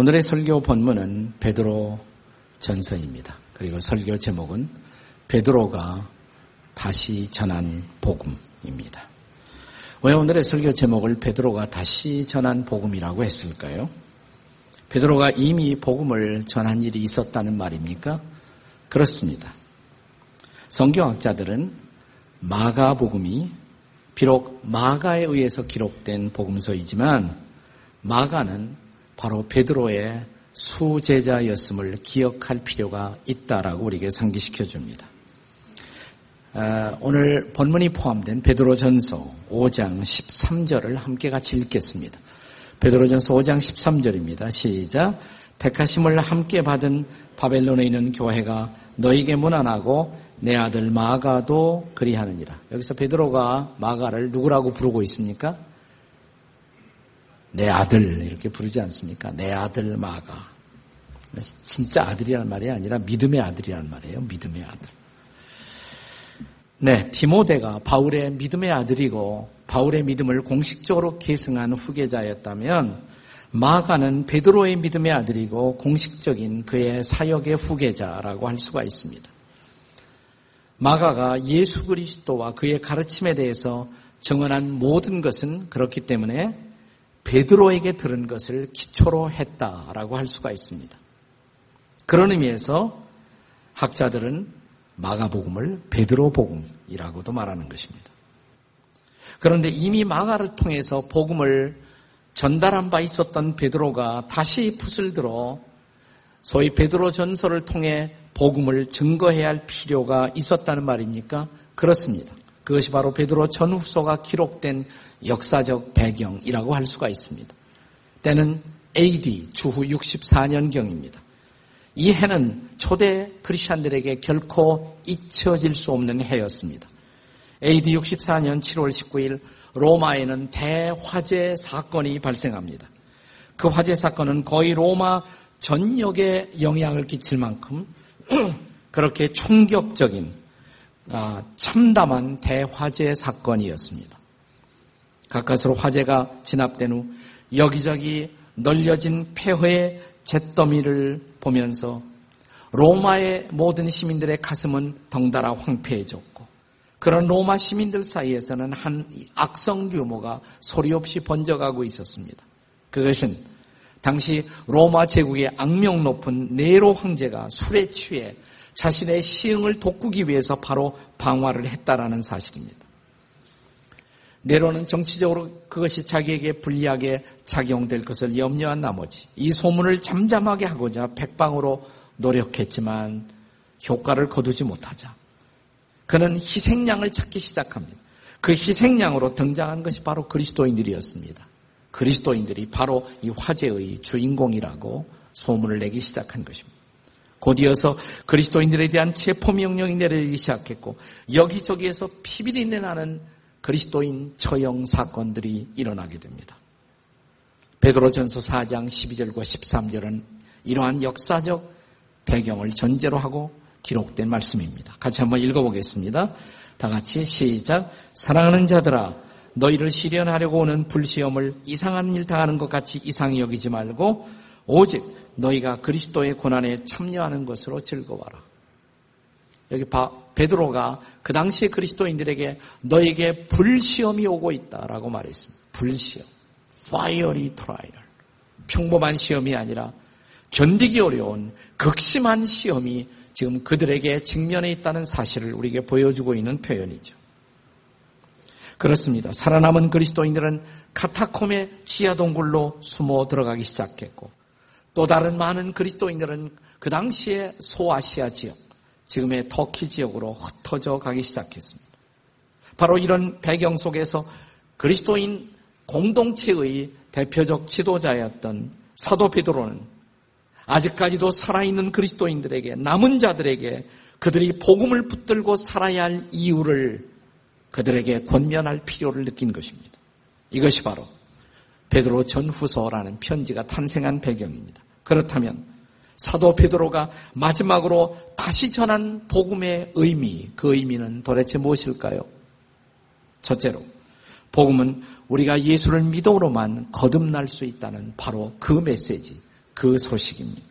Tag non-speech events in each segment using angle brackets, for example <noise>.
오늘의 설교 본문은 베드로 전서입니다. 그리고 설교 제목은 베드로가 다시 전한 복음입니다. 왜 오늘의 설교 제목을 베드로가 다시 전한 복음이라고 했을까요? 베드로가 이미 복음을 전한 일이 있었다는 말입니까? 그렇습니다. 성경학자들은 마가복음이 비록 마가에 의해서 기록된 복음서이지만 마가는 바로 베드로의 수제자였음을 기억할 필요가 있다라고 우리에게 상기시켜 줍니다. 아, 오늘 본문이 포함된 베드로전서 5장 13절을 함께 같이 읽겠습니다. 베드로전서 5장 13절입니다. 시작. 택하심을 함께 받은 바벨론에 있는 교회가 너에게 문안하고 내 아들 마가도 그리하느니라. 여기서 베드로가 마가를 누구라고 부르고 있습니까? 내 아들 이렇게 부르지 않습니까? 내 아들 마가. 진짜 아들이라는 말이 아니라 믿음의 아들이라는 말이에요. 믿음의 아들. 네, 디모데가 바울의 믿음의 아들이고 바울의 믿음을 공식적으로 계승한 후계자였다면 마가는 베드로의 믿음의 아들이고 공식적인 그의 사역의 후계자라고 할 수가 있습니다. 마가가 예수 그리스도와 그의 가르침에 대해서 정언한 모든 것은 그렇기 때문에 베드로에게 들은 것을 기초로 했다라고 할 수가 있습니다. 그런 의미에서 학자들은 마가복음을 베드로 복음이라고도 말하는 것입니다. 그런데 이미 마가를 통해서 복음을 전달한 바 있었던 베드로가 다시 붓을 들어 소위 베드로 전설을 통해 복음을 증거해야 할 필요가 있었다는 말입니까? 그렇습니다. 그것이 바로 베드로 전후서가 기록된 역사적 배경이라고 할 수가 있습니다. 때는 AD 주후 64년경입니다. 이 해는 초대 크리스천들에게 결코 잊혀질 수 없는 해였습니다. AD 64년 7월 19일 로마에는 대화재 사건이 발생합니다. 그 화재 사건은 거의 로마 전역에 영향을 끼칠 만큼 <clears throat> 그렇게 충격적인 아, 참담한 대화재 사건이었습니다. 가까스로 화재가 진압된 후 여기저기 널려진 폐허의 잿더미를 보면서 로마의 모든 시민들의 가슴은 덩달아 황폐해졌고 그런 로마 시민들 사이에서는 한 악성 규모가 소리 없이 번져가고 있었습니다. 그것은 당시 로마 제국의 악명 높은 네로 황제가 술에 취해 자신의 시흥을 돋구기 위해서 바로 방화를 했다라는 사실입니다. 네로는 정치적으로 그것이 자기에게 불리하게 작용될 것을 염려한 나머지 이 소문을 잠잠하게 하고자 백방으로 노력했지만 효과를 거두지 못하자 그는 희생양을 찾기 시작합니다. 그 희생양으로 등장한 것이 바로 그리스도인들이었습니다. 그리스도인들이 바로 이 화제의 주인공이라고 소문을 내기 시작한 것입니다. 곧이어서 그리스도인들에 대한 체포 명령이 내리기 시작했고 여기저기에서 피비린내 나는 그리스도인 처형 사건들이 일어나게 됩니다. 베드로전서 4장 12절과 13절은 이러한 역사적 배경을 전제로 하고 기록된 말씀입니다. 같이 한번 읽어보겠습니다. 다 같이 시작. 사랑하는 자들아, 너희를 시련하려고 오는 불시험을 이상한 일 당하는 것 같이 이상히 여기지 말고 오직 너희가 그리스도의 고난에 참여하는 것으로 즐거워라. 여기 바, 베드로가 그 당시에 그리스도인들에게 너에게 불시험이 오고 있다라고 말했습니다. 불시험. fiery trial. 평범한 시험이 아니라 견디기 어려운 극심한 시험이 지금 그들에게 직면해 있다는 사실을 우리에게 보여주고 있는 표현이죠. 그렇습니다. 살아남은 그리스도인들은 카타콤의 지하 동굴로 숨어 들어가기 시작했고 또 다른 많은 그리스도인들은 그 당시에 소아시아 지역, 지금의 터키 지역으로 흩어져 가기 시작했습니다. 바로 이런 배경 속에서 그리스도인 공동체의 대표적 지도자였던 사도 베드로는 아직까지도 살아있는 그리스도인들에게 남은 자들에게 그들이 복음을 붙들고 살아야 할 이유를 그들에게 권면할 필요를 느낀 것입니다. 이것이 바로 베드로 전후서라는 편지가 탄생한 배경입니다. 그렇다면 사도 베드로가 마지막으로 다시 전한 복음의 의미, 그 의미는 도대체 무엇일까요? 첫째로, 복음은 우리가 예수를 믿음으로만 거듭날 수 있다는 바로 그 메시지, 그 소식입니다.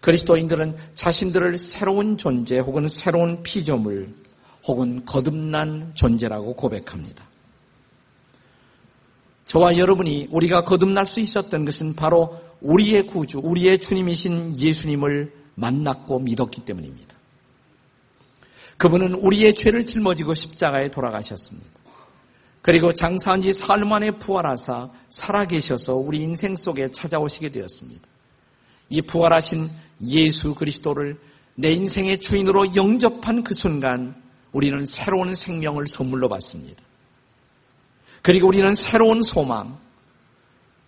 그리스도인들은 자신들을 새로운 존재 혹은 새로운 피조물 혹은 거듭난 존재라고 고백합니다. 저와 여러분이 우리가 거듭날 수 있었던 것은 바로 우리의 구주, 우리의 주님이신 예수님을 만났고 믿었기 때문입니다. 그분은 우리의 죄를 짊어지고 십자가에 돌아가셨습니다. 그리고 장사한 지 사흘 만에 부활하사 살아계셔서 우리 인생 속에 찾아오시게 되었습니다. 이 부활하신 예수 그리스도를 내 인생의 주인으로 영접한 그 순간 우리는 새로운 생명을 선물로 받습니다. 그리고 우리는 새로운 소망,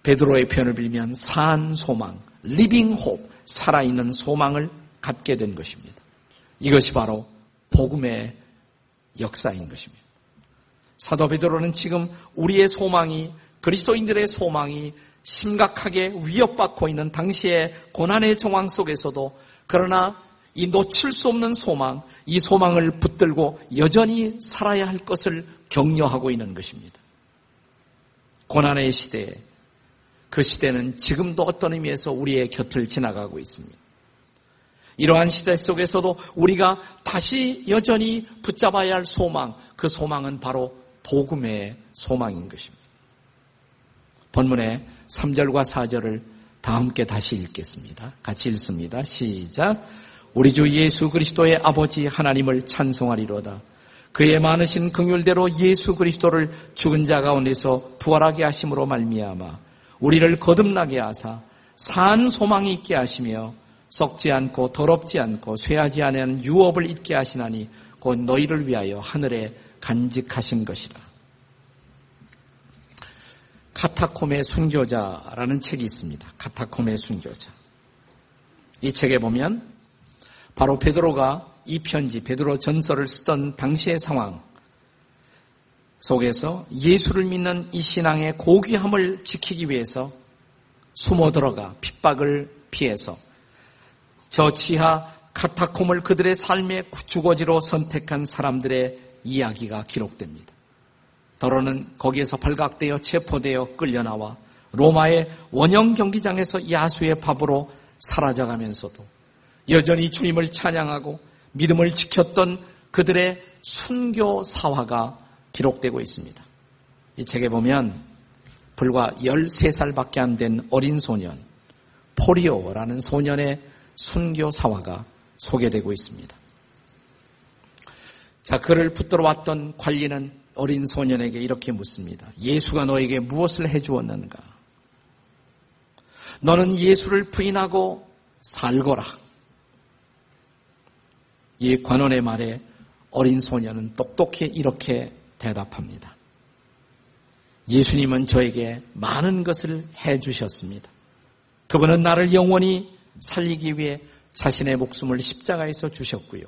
베드로의 표현을 빌면 산 소망, living hope, 살아있는 소망을 갖게 된 것입니다. 이것이 바로 복음의 역사인 것입니다. 사도 베드로는 지금 우리의 소망이 그리스도인들의 소망이 심각하게 위협받고 있는 당시의 고난의 정황 속에서도 그러나 이 놓칠 수 없는 소망, 이 소망을 붙들고 여전히 살아야 할 것을 격려하고 있는 것입니다. 고난의 시대에 그 시대는 지금도 어떤 의미에서 우리의 곁을 지나가고 있습니다. 이러한 시대 속에서도 우리가 다시 여전히 붙잡아야 할 소망, 그 소망은 바로 복음의 소망인 것입니다. 본문의 3절과 4절을 다 함께 다시 읽겠습니다. 같이 읽습니다. 시작. 우리 주 예수 그리스도의 아버지 하나님을 찬송하리로다. 그의 많으신 긍휼대로 예수 그리스도를 죽은 자 가운데서 부활하게 하심으로 말미암아 우리를 거듭나게 하사 산 소망이 있게 하시며 썩지 않고 더럽지 않고 쇠하지 않은 유업을 잊게 하시나니 곧 너희를 위하여 하늘에 간직하신 것이라. 카타콤의 순교자라는 책이 있습니다. 카타콤의 순교자. 이 책에 보면 바로 베드로가 이 편지, 베드로 전설을 쓰던 당시의 상황 속에서 예수를 믿는 이 신앙의 고귀함을 지키기 위해서 숨어 들어가 핍박을 피해서 저 지하 카타콤을 그들의 삶의 주거지로 선택한 사람들의 이야기가 기록됩니다. 더러는 거기에서 발각되어 체포되어 끌려나와 로마의 원형 경기장에서 야수의 밥으로 사라져가면서도 여전히 주님을 찬양하고 믿음을 지켰던 그들의 순교 사화가 기록되고 있습니다. 이 책에 보면 불과 13살밖에 안 된 어린 소년, 포리오라는 소년의 순교 사화가 소개되고 있습니다. 자, 그를 붙들어 왔던 관리는 어린 소년에게 이렇게 묻습니다. 예수가 너에게 무엇을 해 주었는가? 너는 예수를 부인하고 살거라. 이 관원의 말에 어린 소년은 똑똑히 이렇게 대답합니다. 예수님은 저에게 많은 것을 해 주셨습니다. 그분은 나를 영원히 살리기 위해 자신의 목숨을 십자가에서 주셨고요.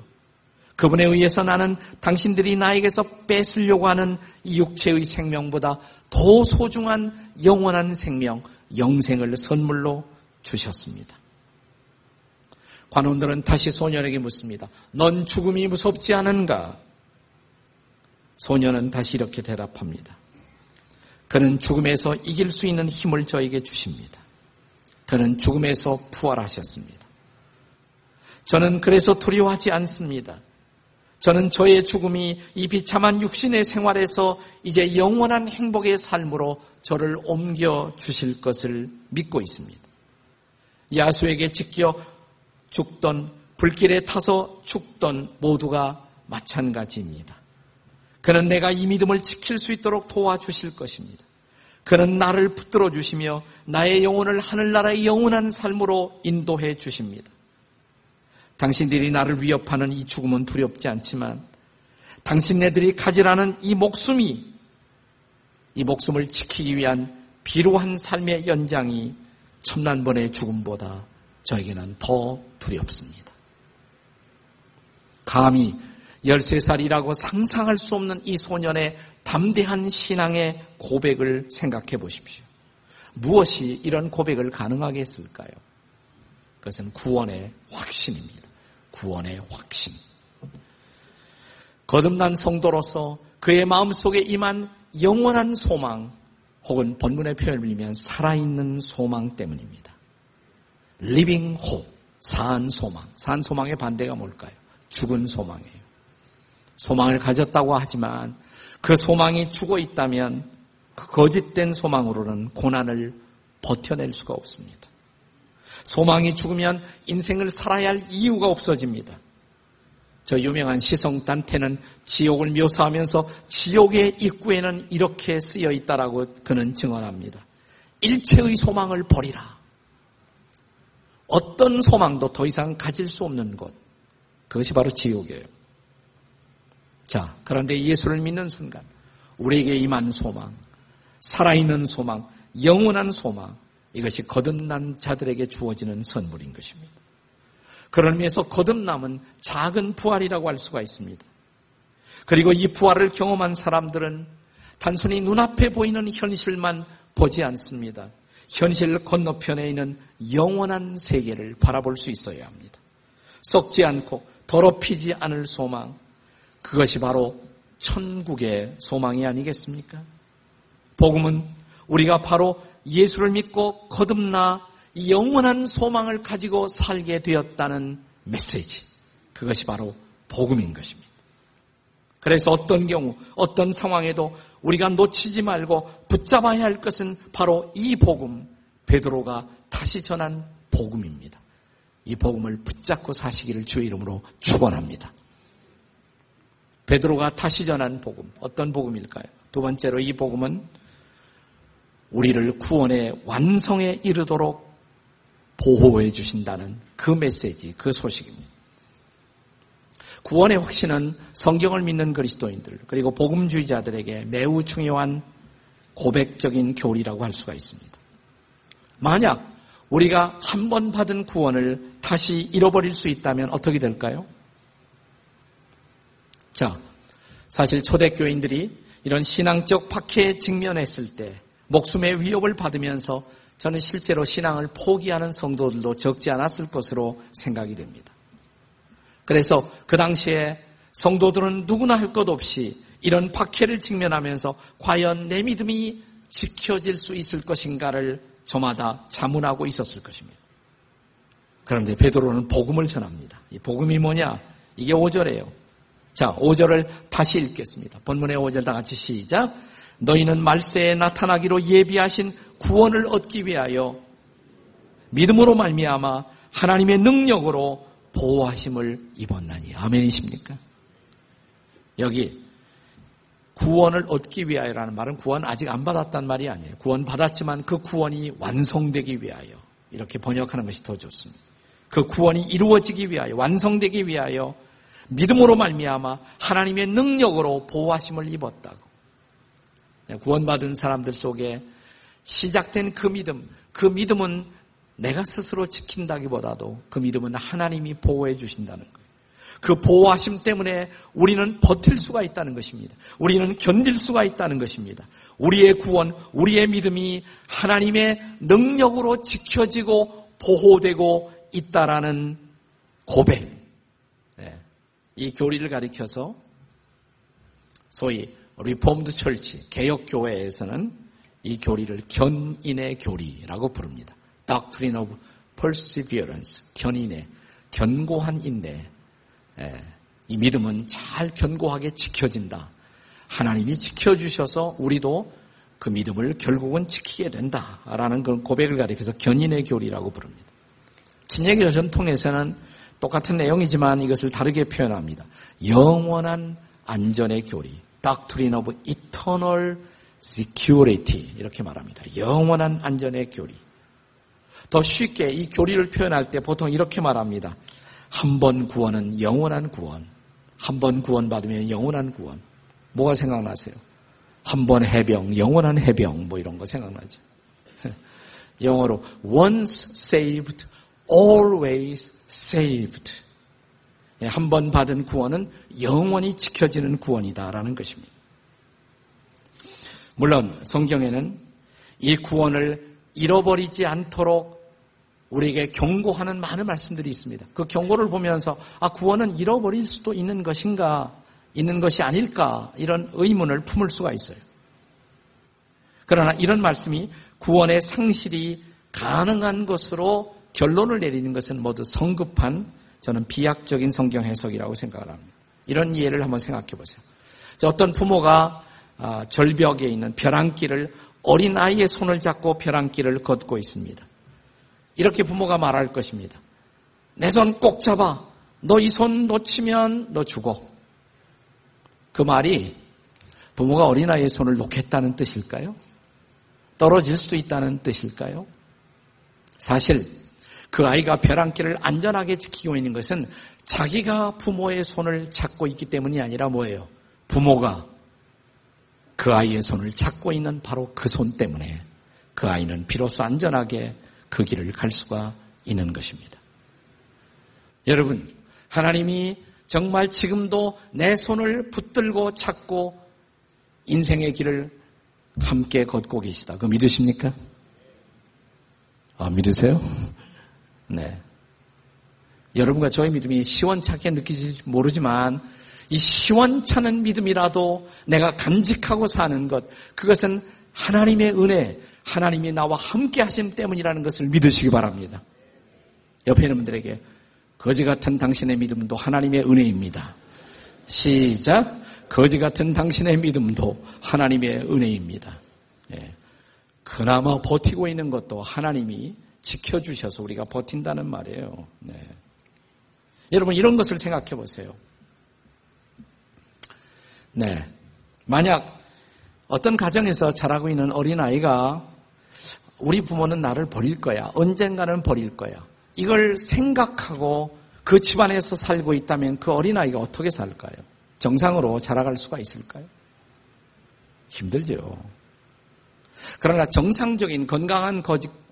그분에 의해서 나는 당신들이 나에게서 뺏으려고 하는 이 육체의 생명보다 더 소중한 영원한 생명, 영생을 선물로 주셨습니다. 관원들은 다시 소년에게 묻습니다. 넌 죽음이 무섭지 않은가? 소년은 다시 이렇게 대답합니다. 그는 죽음에서 이길 수 있는 힘을 저에게 주십니다. 그는 죽음에서 부활하셨습니다. 저는 그래서 두려워하지 않습니다. 저는 저의 죽음이 이 비참한 육신의 생활에서 이제 영원한 행복의 삶으로 저를 옮겨 주실 것을 믿고 있습니다. 야수에게 지켜 죽던 불길에 타서 죽던 모두가 마찬가지입니다. 그는 내가 이 믿음을 지킬 수 있도록 도와주실 것입니다. 그는 나를 붙들어 주시며 나의 영혼을 하늘나라의 영원한 삶으로 인도해 주십니다. 당신들이 나를 위협하는 이 죽음은 두렵지 않지만 당신네들이 가지라는 이 목숨이 이 목숨을 지키기 위한 비로한 삶의 연장이 천난번의 죽음보다 저에게는 더 두렵습니다. 감히 13살이라고 상상할 수 없는 이 소년의 담대한 신앙의 고백을 생각해 보십시오. 무엇이 이런 고백을 가능하게 했을까요? 그것은 구원의 확신입니다. 구원의 확신. 거듭난 성도로서 그의 마음속에 임한 영원한 소망 혹은 본문의 표현을 빌면 살아있는 소망 때문입니다. Living hope, 산 소망. 산 소망의 반대가 뭘까요? 죽은 소망이에요. 소망을 가졌다고 하지만 그 소망이 죽어 있다면 그 거짓된 소망으로는 고난을 버텨낼 수가 없습니다. 소망이 죽으면 인생을 살아야 할 이유가 없어집니다. 저 유명한 시성 단테는 지옥을 묘사하면서 지옥의 입구에는 이렇게 쓰여 있다라고 그는 증언합니다. 일체의 소망을 버리라. 어떤 소망도 더 이상 가질 수 없는 곳. 그것이 바로 지옥이에요. 자, 그런데 예수를 믿는 순간 우리에게 임한 소망, 살아있는 소망, 영원한 소망, 이것이 거듭난 자들에게 주어지는 선물인 것입니다. 그런 의미에서 거듭남은 작은 부활이라고 할 수가 있습니다. 그리고 이 부활을 경험한 사람들은 단순히 눈앞에 보이는 현실만 보지 않습니다. 현실 건너편에 있는 영원한 세계를 바라볼 수 있어야 합니다. 썩지 않고 더럽히지 않을 소망, 그것이 바로 천국의 소망이 아니겠습니까? 복음은 우리가 바로 예수를 믿고 거듭나 영원한 소망을 가지고 살게 되었다는 메시지. 그것이 바로 복음인 것입니다. 그래서 어떤 경우, 어떤 상황에도 우리가 놓치지 말고 붙잡아야 할 것은 바로 이 복음, 베드로가 다시 전한 복음입니다. 이 복음을 붙잡고 사시기를 주의 이름으로 축원합니다. 베드로가 다시 전한 복음, 어떤 복음일까요? 두 번째로 이 복음은 우리를 구원의 완성에 이르도록 보호해 주신다는 그 메시지, 그 소식입니다. 구원의 확신은 성경을 믿는 그리스도인들, 그리고 복음주의자들에게 매우 중요한 고백적인 교리라고 할 수가 있습니다. 만약 우리가 한 번 받은 구원을 다시 잃어버릴 수 있다면 어떻게 될까요? 자, 사실 초대교인들이 이런 신앙적 박해에 직면했을 때 목숨의 위협을 받으면서 저는 실제로 신앙을 포기하는 성도들도 적지 않았을 것으로 생각이 됩니다. 그래서 그 당시에 성도들은 누구나 할 것 없이 이런 박해를 직면하면서 과연 내 믿음이 지켜질 수 있을 것인가를 저마다 자문하고 있었을 것입니다. 그런데 베드로는 복음을 전합니다. 이 복음이 뭐냐? 이게 5절이에요. 자, 5절을 다시 읽겠습니다. 본문의 5절 다 같이 시작. 너희는 말세에 나타나기로 예비하신 구원을 얻기 위하여 믿음으로 말미암아 하나님의 능력으로 보호하심을 입었나니 아멘이십니까? 여기 구원을 얻기 위하여라는 말은 구원 아직 안 받았단 말이 아니에요. 구원 받았지만 그 구원이 완성되기 위하여 이렇게 번역하는 것이 더 좋습니다. 그 구원이 이루어지기 위하여 완성되기 위하여 믿음으로 말미암아 하나님의 능력으로 보호하심을 입었다고. 구원받은 사람들 속에 시작된 그 믿음, 그 믿음은 내가 스스로 지킨다기보다도 그 믿음은 하나님이 보호해 주신다는 거예요. 그 보호하심 때문에 우리는 버틸 수가 있다는 것입니다. 우리는 견딜 수가 있다는 것입니다. 우리의 구원, 우리의 믿음이 하나님의 능력으로 지켜지고 보호되고 있다라는 고백. 네. 이 교리를 가리켜서 소위 Reformed Church, 개혁교회에서는 이 교리를 견인의 교리라고 부릅니다. Doctrine of Perseverance, 견인의, 견고한 인내. 예, 이 믿음은 잘 견고하게 지켜진다. 하나님이 지켜주셔서 우리도 그 믿음을 결국은 지키게 된다라는 그런 고백을 가리켜서 견인의 교리라고 부릅니다. 침례교 전통에서는 똑같은 내용이지만 이것을 다르게 표현합니다. 영원한 안전의 교리. Doctrine of Eternal Security 이렇게 말합니다. 영원한 안전의 교리. 더 쉽게 이 교리를 표현할 때 보통 이렇게 말합니다. 한 번 구원은 영원한 구원. 한 번 구원받으면 영원한 구원. 뭐가 생각나세요? 한 번 해병, 영원한 해병, 뭐 이런 거 생각나죠? <laughs> 영어로 once saved, always saved. 예, 한번 받은 구원은 영원히 지켜지는 구원이다라는 것입니다. 물론 성경에는 이 구원을 잃어버리지 않도록 우리에게 경고하는 많은 말씀들이 있습니다. 그 경고를 보면서 아 구원은 잃어버릴 수도 있는 것인가 있는 것이 아닐까 이런 의문을 품을 수가 있어요. 그러나 이런 말씀이 구원의 상실이 가능한 것으로 결론을 내리는 것은 모두 성급한 저는 비약적인 성경 해석이라고 생각을 합니다. 이런 이해를 한번 생각해 보세요. 어떤 부모가 아, 절벽에 있는 벼랑길을 어린 아이의 손을 잡고 벼랑길을 걷고 있습니다. 이렇게 부모가 말할 것입니다. 내 손 꼭 잡아. 너 이 손 놓치면 너 죽어. 그 말이 부모가 어린아이의 손을 놓겠다는 뜻일까요? 떨어질 수도 있다는 뜻일까요? 사실 그 아이가 벼랑길을 안전하게 지키고 있는 것은 자기가 부모의 손을 잡고 있기 때문이 아니라 뭐예요? 부모가 그 아이의 손을 잡고 있는 바로 그 손 때문에 그 아이는 비로소 안전하게 그 길을 갈 수가 있는 것입니다. 여러분, 하나님이 정말 지금도 내 손을 붙들고 찾고 인생의 길을 함께 걷고 계시다. 그 믿으십니까? 아, 믿으세요? 네. 여러분과 저의 믿음이 시원찮게 느끼지 모르지만 이 시원찮은 믿음이라도 내가 간직하고 사는 것, 그것은 하나님의 은혜, 하나님이 나와 함께 하심 때문이라는 것을 믿으시기 바랍니다. 옆에 있는 분들에게 거지 같은 당신의 믿음도 하나님의 은혜입니다. 시작. 거지 같은 당신의 믿음도 하나님의 은혜입니다. 예. 그나마 버티고 있는 것도 하나님이 지켜주셔서 우리가 버틴다는 말이에요. 네. 여러분 이런 것을 생각해 보세요. 네. 만약 어떤 가정에서 자라고 있는 어린아이가 우리 부모는 나를 버릴 거야. 언젠가는 버릴 거야. 이걸 생각하고 그 집안에서 살고 있다면 그 어린아이가 어떻게 살까요? 정상으로 자라갈 수가 있을까요? 힘들죠. 그러나 정상적인 건강한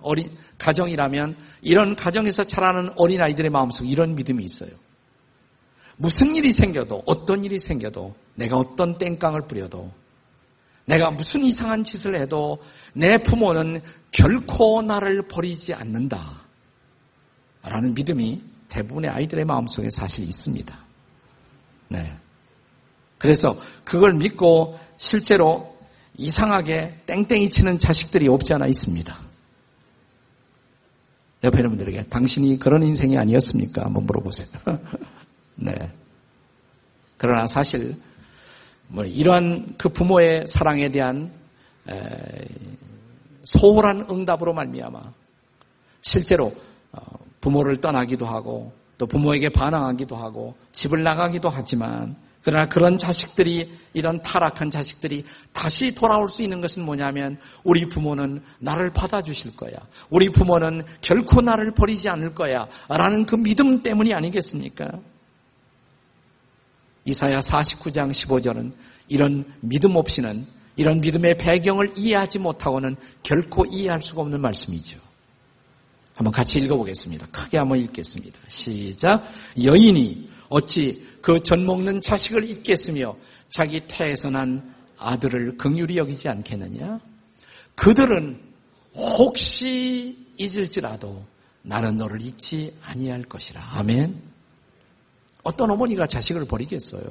어린, 가정이라면 이런 가정에서 자라는 어린아이들의 마음속에 이런 믿음이 있어요. 무슨 일이 생겨도 어떤 일이 생겨도 내가 어떤 땡깡을 부려도 내가 무슨 이상한 짓을 해도 내 부모는 결코 나를 버리지 않는다. 라는 믿음이 대부분의 아이들의 마음속에 사실 있습니다. 네. 그래서 그걸 믿고 실제로 이상하게 땡땡이 치는 자식들이 없지 않아 있습니다. 옆에 있는 분들에게 당신이 그런 인생이 아니었습니까? 한번 물어보세요. <laughs> 네. 그러나 사실 뭐 이러한 그 부모의 사랑에 대한 소홀한 응답으로 말미암아 실제로 어, 부모를 떠나기도 하고 또 부모에게 반항하기도 하고 집을 나가기도 하지만 그러나 그런 자식들이 이런 타락한 자식들이 다시 돌아올 수 있는 것은 뭐냐면 우리 부모는 나를 받아주실 거야. 우리 부모는 결코 나를 버리지 않을 거야. 라는 그 믿음 때문이 아니겠습니까? 이사야 49장 15절은 이런 믿음 없이는 이런 믿음의 배경을 이해하지 못하고는 결코 이해할 수가 없는 말씀이죠. 한번 같이 읽어보겠습니다. 크게 한번 읽겠습니다. 시작. 여인이 어찌 그전 먹는 자식을 잊겠으며 자기 태에서 난 아들을 긍휼히 여기지 않겠느냐? 그들은 혹시 잊을지라도 나는 너를 잊지 아니할 것이라. 아멘. 어떤 어머니가 자식을 버리겠어요.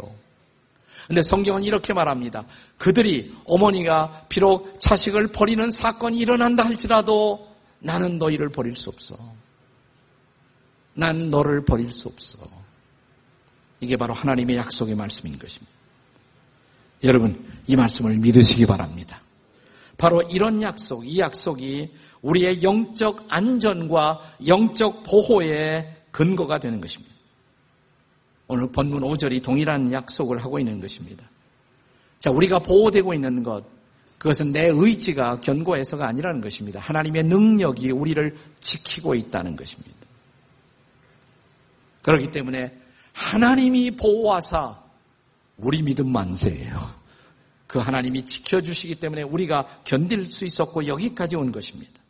근데 성경은 이렇게 말합니다. 그들이 어머니가 비록 자식을 버리는 사건이 일어난다 할지라도 나는 너희를 버릴 수 없어. 난 너를 버릴 수 없어. 이게 바로 하나님의 약속의 말씀인 것입니다. 여러분, 이 말씀을 믿으시기 바랍니다. 바로 이런 약속, 이 약속이 우리의 영적 안전과 영적 보호의 근거가 되는 것입니다. 오늘 본문 5절이 동일한 약속을 하고 있는 것입니다. 자, 우리가 보호되고 있는 것, 그것은 내 의지가 견고해서가 아니라는 것입니다. 하나님의 능력이 우리를 지키고 있다는 것입니다. 그렇기 때문에 하나님이 보호하사 우리 믿음 만세예요. 그 하나님이 지켜주시기 때문에 우리가 견딜 수 있었고 여기까지 온 것입니다.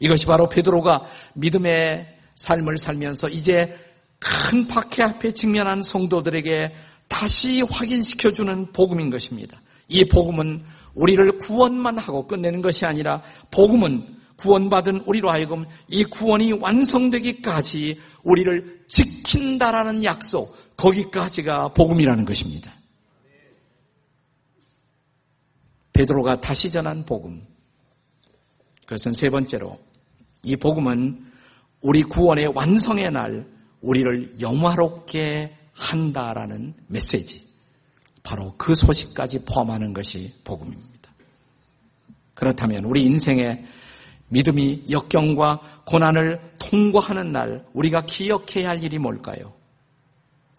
이것이 바로 베드로가 믿음의 삶을 살면서 이제 큰 박해 앞에 직면한 성도들에게 다시 확인시켜주는 복음인 것입니다. 이 복음은 우리를 구원만 하고 끝내는 것이 아니라 복음은 구원받은 우리로 하여금 이 구원이 완성되기까지 우리를 지킨다라는 약속, 거기까지가 복음이라는 것입니다. 베드로가 다시 전한 복음. 그것은 세 번째로 이 복음은 우리 구원의 완성의 날 우리를 영화롭게 한다라는 메시지. 바로 그 소식까지 포함하는 것이 복음입니다. 그렇다면 우리 인생의 믿음이 역경과 고난을 통과하는 날 우리가 기억해야 할 일이 뭘까요?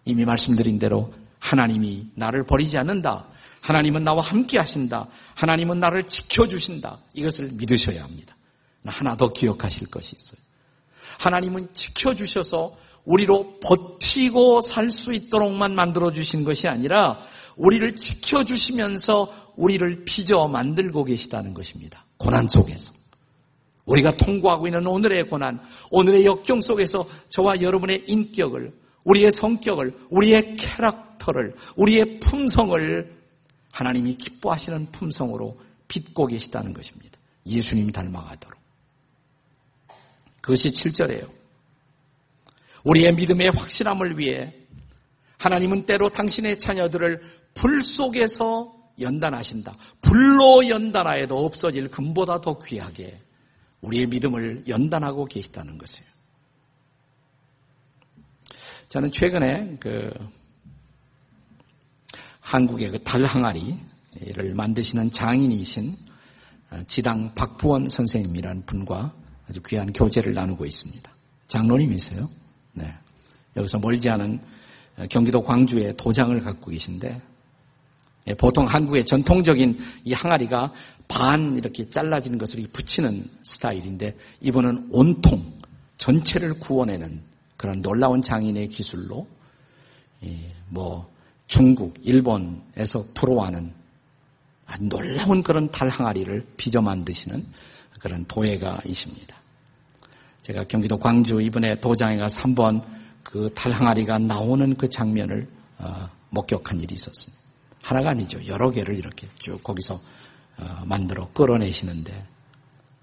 이미 말씀드린 대로 하나님이 나를 버리지 않는다. 하나님은 나와 함께 하신다. 하나님은 나를 지켜주신다. 이것을 믿으셔야 합니다. 하나 더 기억하실 것이 있어요. 하나님은 지켜주셔서 우리로 버티고 살 수 있도록만 만들어 주신 것이 아니라 우리를 지켜 주시면서 우리를 빚어 만들고 계시다는 것입니다. 고난 속에서. 우리가 통과하고 있는 오늘의 고난, 오늘의 역경 속에서 저와 여러분의 인격을, 우리의 성격을, 우리의 캐릭터를, 우리의 품성을 하나님이 기뻐하시는 품성으로 빚고 계시다는 것입니다. 예수님이 닮아가도록. 그것이 7절이에요. 우리의 믿음의 확실함을 위해 하나님은 때로 당신의 자녀들을 불 속에서 연단하신다. 불로 연단하여도 없어질 금보다 더 귀하게 우리의 믿음을 연단하고 계시다는 것이에요. 저는 최근에 그 한국의 그 달항아리를 만드시는 장인이신 지당 박부원 선생님이라는 분과 아주 귀한 교제를 나누고 있습니다. 장로님이세요. 네. 여기서 멀지 않은 경기도 광주에 도장을 갖고 계신데 예, 보통 한국의 전통적인 이 항아리가 반 이렇게 잘라진 것을 붙이는 스타일인데 이분은 온통 전체를 구워내는 그런 놀라운 장인의 기술로 뭐 중국, 일본에서 프로하는 놀라운 그런 달항아리를 빚어 만드시는 그런 도예가이십니다. 제가 경기도 광주 이번에 도장에 가서 한번 그 달항아리가 나오는 그 장면을 어, 목격한 일이 있었습니다. 하나가 아니죠. 여러 개를 이렇게 쭉 거기서 어, 만들어 끌어내시는데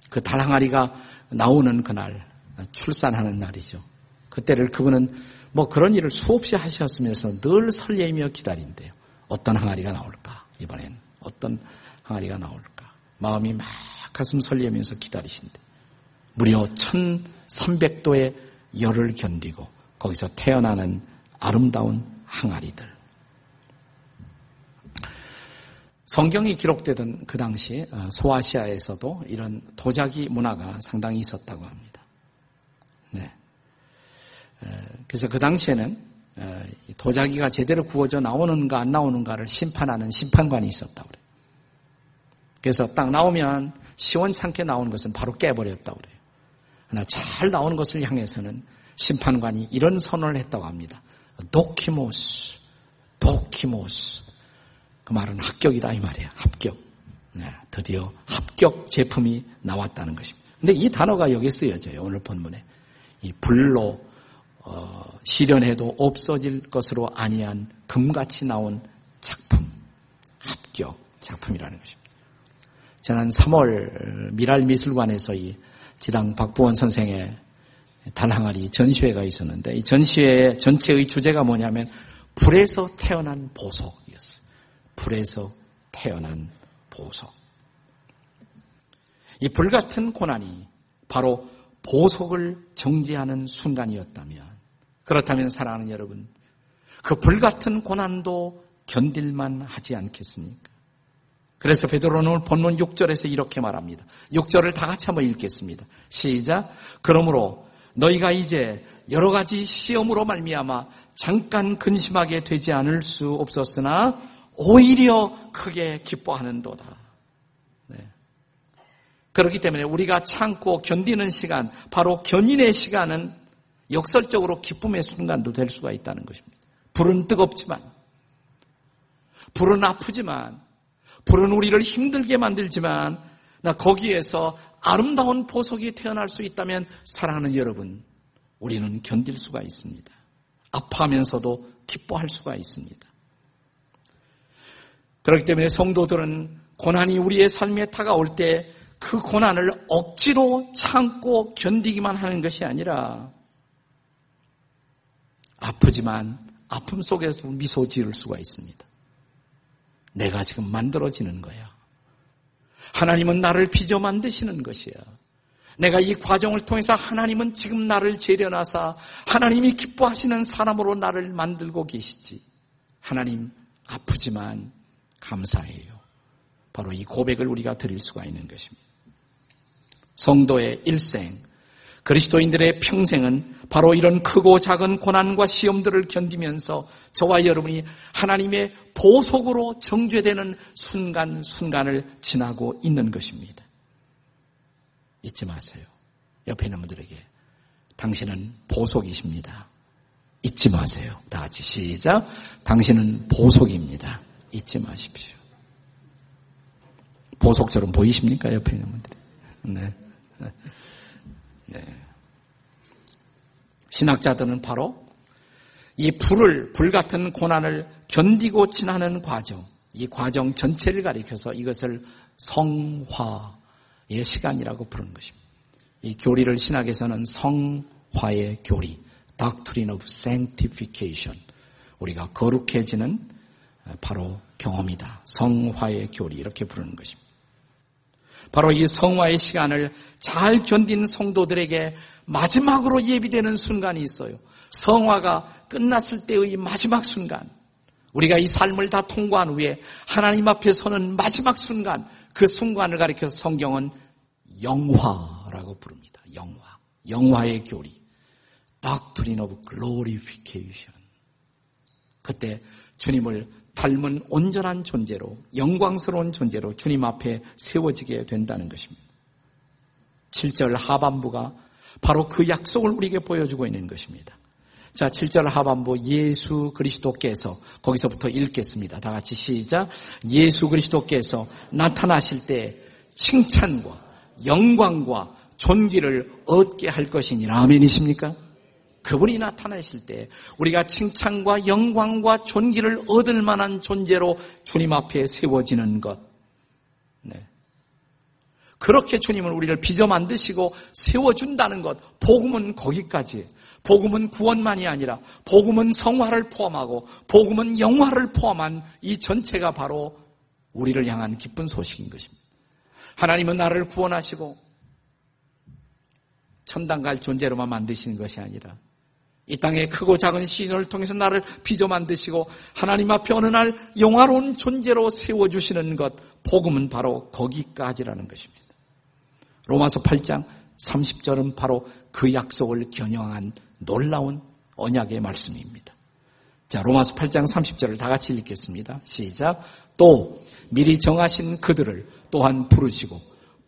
그 달항아리가 나오는 그날 출산하는 날이죠. 그때를 그분은 뭐 그런 일을 수없이 하셨으면서 늘 설레이며 기다린대요. 어떤 항아리가 나올까? 이번엔 어떤 항아리가 나올까? 마음이 막 가슴 설레면서 기다리신대. 무려 1300도의 열을 견디고 거기서 태어나는 아름다운 항아리들. 성경이 기록되던 그 당시 어, 소아시아에서도 이런 도자기 문화가 상당히 있었다고 합니다. 네. 그래서 그 당시에는 도자기가 제대로 구워져 나오는가 안 나오는가를 심판하는 심판관이 있었다고 그래요. 그래서 딱 나오면 시원찮게 나오는 것은 바로 깨버렸다고 그래요. 그러나 잘 나오는 것을 향해서는 심판관이 이런 선언을 했다고 합니다. 도키모스, 도키모스. 그 말은 합격이다 이 말이에요. 합격. 네, 드디어 합격 제품이 나왔다는 것입니다. 근데 이 단어가 여기에 쓰여져요. 오늘 본문에. 이 불로 어, 실현해도 없어질 것으로 아니한 금같이 나온 작품, 합격 작품이라는 것입니다. 지난 3월 미랄미술관에서 이 지당 박부원 선생의 달항아리 전시회가 있었는데 이 전시회 전체의 주제가 뭐냐면 불에서 태어난 보석이었어요. 불에서 태어난 보석. 이 불같은 고난이 바로 보석을 정지하는 순간이었다면 그렇다면 사랑하는 여러분, 그 불같은 고난도 견딜만 하지 않겠습니까? 그래서 베드로는 오늘 본문 6절에서 이렇게 말합니다. 6절을 다 같이 한번 읽겠습니다. 시작. 그러므로 너희가 이제 여러 가지 시험으로 말미암아 잠깐 근심하게 되지 않을 수 없었으나 오히려 크게 기뻐하는도다. 네. 그렇기 때문에 우리가 참고 견디는 시간, 바로 견인의 시간은 역설적으로 기쁨의 순간도 될 수가 있다는 것입니다. 불은 뜨겁지만, 불은 아프지만, 불은 우리를 힘들게 만들지만, 나 거기에서 아름다운 보석이 태어날 수 있다면 사랑하는 여러분, 우리는 견딜 수가 있습니다. 아파하면서도 기뻐할 수가 있습니다. 그렇기 때문에 성도들은 고난이 우리의 삶에 다가올 때 그 고난을 억지로 참고 견디기만 하는 것이 아니라 아프지만 아픔 속에서 미소 지을 수가 있습니다. 내가 지금 만들어지는 거야. 하나님은 나를 빚어 만드시는 것이야. 내가 이 과정을 통해서 하나님은 지금 나를 재련하사 하나님이 기뻐하시는 사람으로 나를 만들고 계시지. 하나님 아프지만 감사해요. 바로 이 고백을 우리가 드릴 수가 있는 것입니다. 성도의 일생, 그리스도인들의 평생은 바로 이런 크고 작은 고난과 시험들을 견디면서 저와 여러분이 하나님의 보석으로 정죄되는 순간순간을 지나고 있는 것입니다. 잊지 마세요. 옆에 있는 분들에게 당신은 보석이십니다. 잊지 마세요. 다 같이 시작. 당신은 보석입니다. 잊지 마십시오. 보석처럼 보이십니까? 옆에 있는 분들이. 네. 네. 신학자들은 바로 이 불을, 불 같은 고난을 견디고 지나는 과정, 이 과정 전체를 가리켜서 이것을 성화의 시간이라고 부르는 것입니다. 이 교리를 신학에서는 성화의 교리, Doctrine of Sanctification, 우리가 거룩해지는 바로 경험이다. 성화의 교리 이렇게 부르는 것입니다. 바로 이 성화의 시간을 잘 견딘 성도들에게 마지막으로 예비되는 순간이 있어요. 성화가 끝났을 때의 마지막 순간. 우리가 이 삶을 다 통과한 후에 하나님 앞에 서는 마지막 순간, 그 순간을 가리켜서 성경은 영화라고 부릅니다. 영화. 영화의 교리. Doctrine of Glorification. 그때 주님을 닮은 온전한 존재로 영광스러운 존재로 주님 앞에 세워지게 된다는 것입니다. 7절 하반부가 바로 그 약속을 우리에게 보여주고 있는 것입니다. 자, 7절 하반부 예수 그리스도께서 거기서부터 읽겠습니다. 다 같이 시작. 예수 그리스도께서 나타나실 때 칭찬과 영광과 존귀를 얻게 할 것이니라. 아멘이십니까? 그분이 나타나실 때 우리가 칭찬과 영광과 존귀를 얻을 만한 존재로 주님 앞에 세워지는 것. 네. 그렇게 주님은 우리를 빚어 만드시고 세워준다는 것. 복음은 거기까지. 복음은 구원만이 아니라 복음은 성화를 포함하고 복음은 영화를 포함한 이 전체가 바로 우리를 향한 기쁜 소식인 것입니다. 하나님은 나를 구원하시고 천당 갈 존재로만 만드시는 것이 아니라 이 땅의 크고 작은 시인을 통해서 나를 빚어 만드시고 하나님 앞에 어느 날 영화로운 존재로 세워주시는 것, 복음은 바로 거기까지라는 것입니다. 로마서 8장 30절은 바로 그 약속을 겨냥한 놀라운 언약의 말씀입니다. 자, 로마서 8장 30절을 다 같이 읽겠습니다. 시작. 또 미리 정하신 그들을 또한 부르시고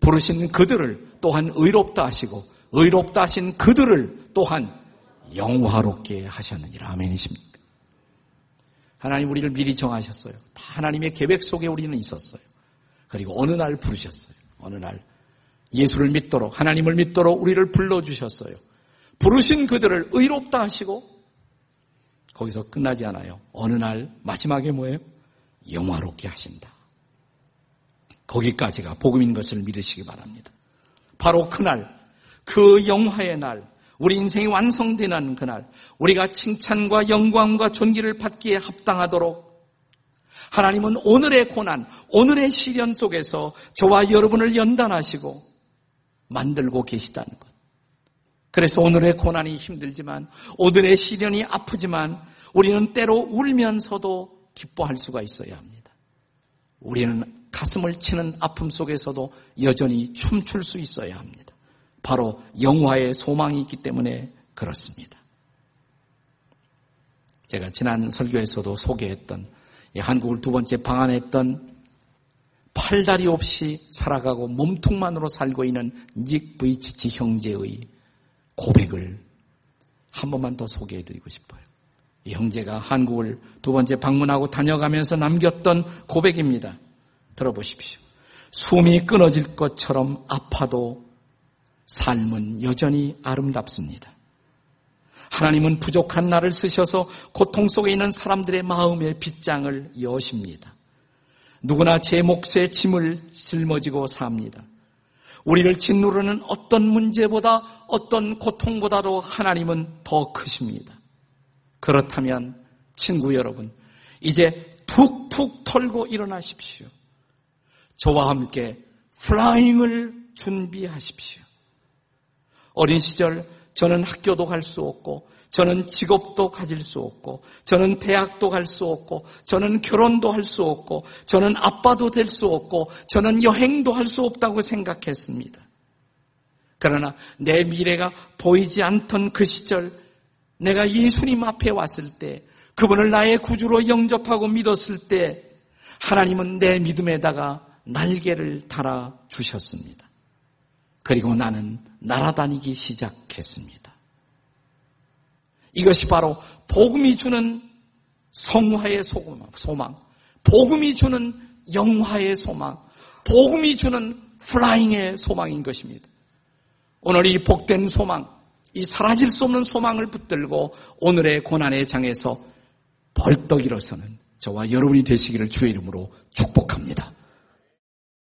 부르신 그들을 또한 의롭다 하시고 의롭다 하신 그들을 또한 영화롭게 하셨느니라. 아멘이십니까? 하나님 우리를 미리 정하셨어요. 다 하나님의 계획 속에 우리는 있었어요. 그리고 어느 날 부르셨어요. 어느 날 예수를 믿도록 하나님을 믿도록 우리를 불러 주셨어요. 부르신 그들을 의롭다 하시고 거기서 끝나지 않아요. 어느 날 마지막에 뭐예요? 영화롭게 하신다. 거기까지가 복음인 것을 믿으시기 바랍니다. 바로 그날, 그 영화의 날, 우리 인생이 완성되는 그날 우리가 칭찬과 영광과 존귀를 받기에 합당하도록 하나님은 오늘의 고난, 오늘의 시련 속에서 저와 여러분을 연단하시고 만들고 계시다는 것. 그래서 오늘의 고난이 힘들지만 오늘의 시련이 아프지만 우리는 때로 울면서도 기뻐할 수가 있어야 합니다. 우리는 가슴을 치는 아픔 속에서도 여전히 춤출 수 있어야 합니다. 바로 영화의 소망이 있기 때문에 그렇습니다. 제가 지난 설교에서도 소개했던 한국을 두 번째 방한했던 팔다리 없이 살아가고 몸통만으로 살고 있는 닉 브이치치 형제의 고백을 한 번만 더 소개해드리고 싶어요. 이 형제가 한국을 두 번째 방문하고 다녀가면서 남겼던 고백입니다. 들어보십시오. 숨이 끊어질 것처럼 아파도 삶은 여전히 아름답습니다. 하나님은 부족한 나를 쓰셔서 고통 속에 있는 사람들의 마음의 빗장을 여십니다. 누구나 제 몫의 짐을 짊어지고 삽니다. 우리를 짓누르는 어떤 문제보다 어떤 고통보다도 하나님은 더 크십니다. 그렇다면 친구 여러분, 이제 툭툭 털고 일어나십시오. 저와 함께 플라잉을 준비하십시오. 어린 시절 저는 학교도 갈 수 없고 저는 직업도 가질 수 없고 저는 대학도 갈 수 없고 저는 결혼도 할 수 없고 저는 아빠도 될 수 없고 저는 여행도 할 수 없다고 생각했습니다. 그러나 내 미래가 보이지 않던 그 시절 내가 예수님 앞에 왔을 때 그분을 나의 구주로 영접하고 믿었을 때 하나님은 내 믿음에다가 날개를 달아 주셨습니다. 그리고 나는 날아다니기 시작했습니다. 이것이 바로 복음이 주는 성화의 소망, 복음이 주는 영화의 소망, 복음이 주는 플라잉의 소망인 것입니다. 오늘 이 복된 소망, 이 사라질 수 없는 소망을 붙들고 오늘의 고난의 장에서 벌떡 일어서는 저와 여러분이 되시기를 주의 이름으로 축복합니다.